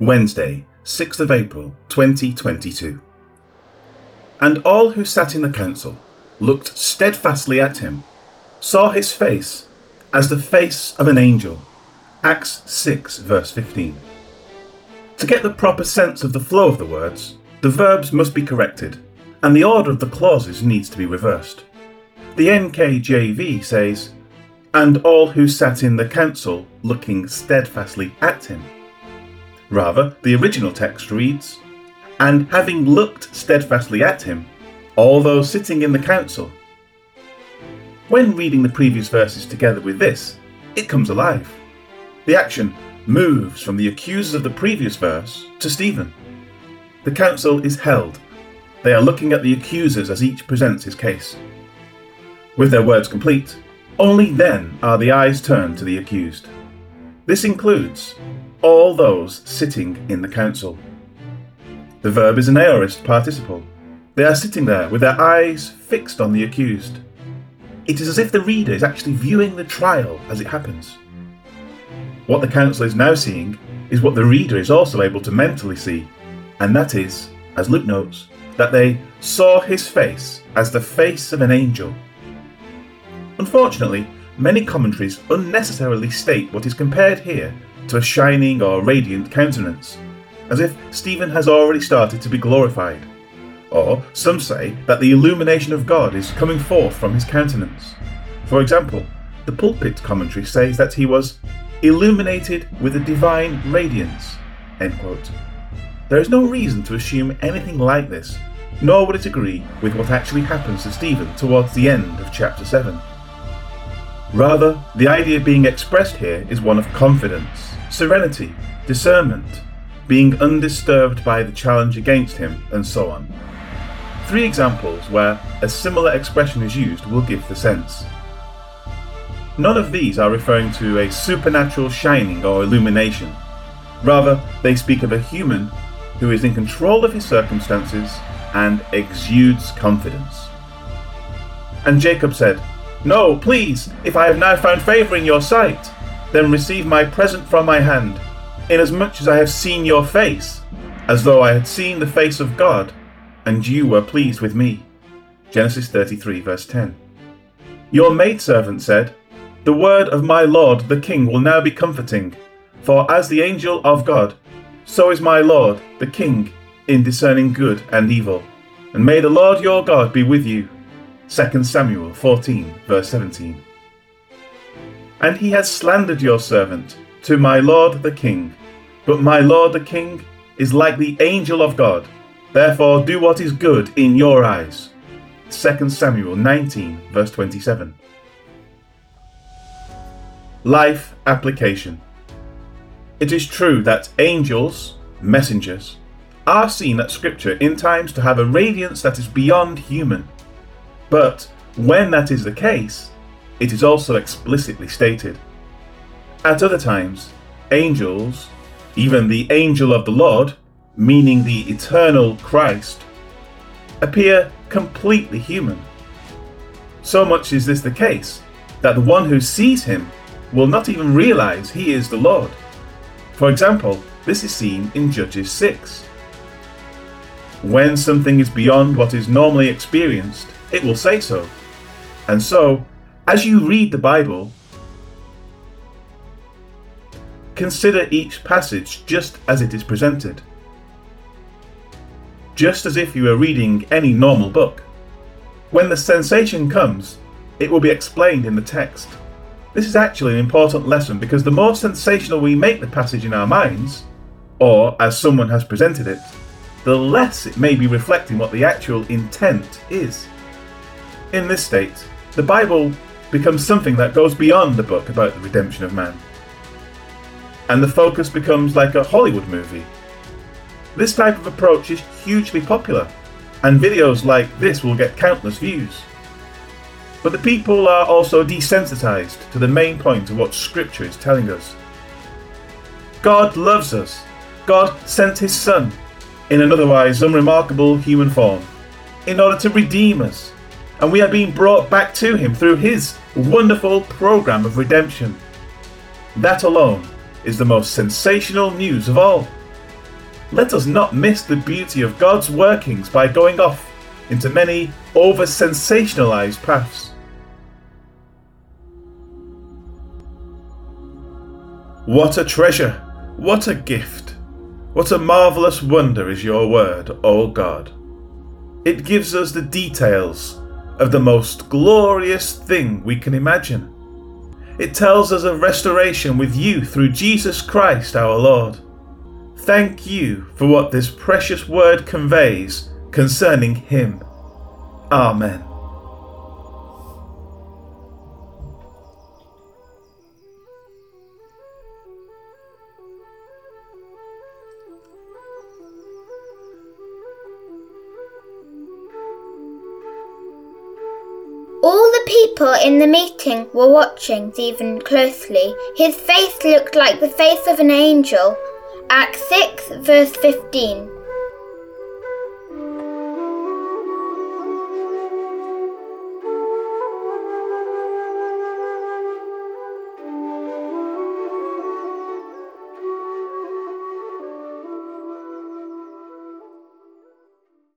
Wednesday, 6th of April 2022. And all who sat in the council looked steadfastly at him, saw his face as the face of an angel. Acts 6, verse 15. To get the proper sense of the flow of the words, the verbs must be corrected, and the order of the clauses needs to be reversed. The NKJV says, And all who sat in the council looking steadfastly at him. Rather, the original text reads, And having looked steadfastly at him, all those sitting in the council. When reading the previous verses together with this, it comes alive. The action moves from the accusers of the previous verse to Stephen. The council is held. They are looking at the accusers as each presents his case. With their words complete, only then are the eyes turned to the accused. This includes all those sitting in the council. The verb is an aorist participle. They are sitting there with their eyes fixed on the accused. It is as if the reader is actually viewing the trial as it happens. What the council is now seeing is what the reader is also able to mentally see, and that is, as Luke notes, that they saw his face as the face of an angel. Unfortunately, many commentaries unnecessarily state what is compared here to a shining or radiant countenance, as if Stephen has already started to be glorified. Or some say that the illumination of God is coming forth from his countenance. For example, the pulpit commentary says that he was illuminated with a divine radiance. There is no reason to assume anything like this, nor would it agree with what actually happens to Stephen towards the end of chapter 7. Rather, the idea being expressed here is one of confidence, serenity, discernment, being undisturbed by the challenge against him, and so on. Three examples where a similar expression is used will give the sense. None of these are referring to a supernatural shining or illumination. Rather, they speak of a human who is in control of his circumstances and exudes confidence. And Jacob said, No, please, if I have now found favour in your sight, then receive my present from my hand, inasmuch as I have seen your face, as though I had seen the face of God, and you were pleased with me. Genesis 33, verse 10. Your maidservant said, The word of my Lord the King will now be comforting, for as the angel of God, so is my Lord the King in discerning good and evil. And may the Lord your God be with you. 2 Samuel 14, verse 17 and he has slandered your servant to my lord the king. But my lord the king is like the angel of God. Therefore, do what is good in your eyes. 2 Samuel 19, verse 27. Life application. It is true that angels, messengers, are seen at Scripture in times to have a radiance that is beyond human. But when that is the case, it is also explicitly stated. At other times, angels, even the angel of the Lord, meaning the eternal Christ, appear completely human. So much is this the case that the one who sees him will not even realize he is the Lord. For example, this is seen in Judges 6. When something is beyond what is normally experienced, it will say so. And so, as you read the Bible, consider each passage just as it is presented. Just as if you were reading any normal book. When the sensation comes, it will be explained in the text. This is actually an important lesson because the more sensational we make the passage in our minds, or as someone has presented it, the less it may be reflecting what the actual intent is. In this state, the Bible becomes something that goes beyond the book about the redemption of man. And the focus becomes like a Hollywood movie. This type of approach is hugely popular, and videos like this will get countless views. But the people are also desensitized to the main point of what Scripture is telling us. God loves us. God sent His Son, in an otherwise unremarkable human form, in order to redeem us and we are being brought back to Him through His wonderful program of redemption. That alone is the most sensational news of all. let us not miss the beauty of God's workings by going off into many over sensationalized paths. What a treasure! What a gift! What a marvellous wonder is your word, O God! It gives us the details of the most glorious thing we can imagine. It tells us of restoration with you through Jesus Christ our Lord. Thank you for what this precious word conveys concerning Him. Amen. People in the meeting were watching Stephen closely. His face looked like the face of an angel. Acts 6, verse 15.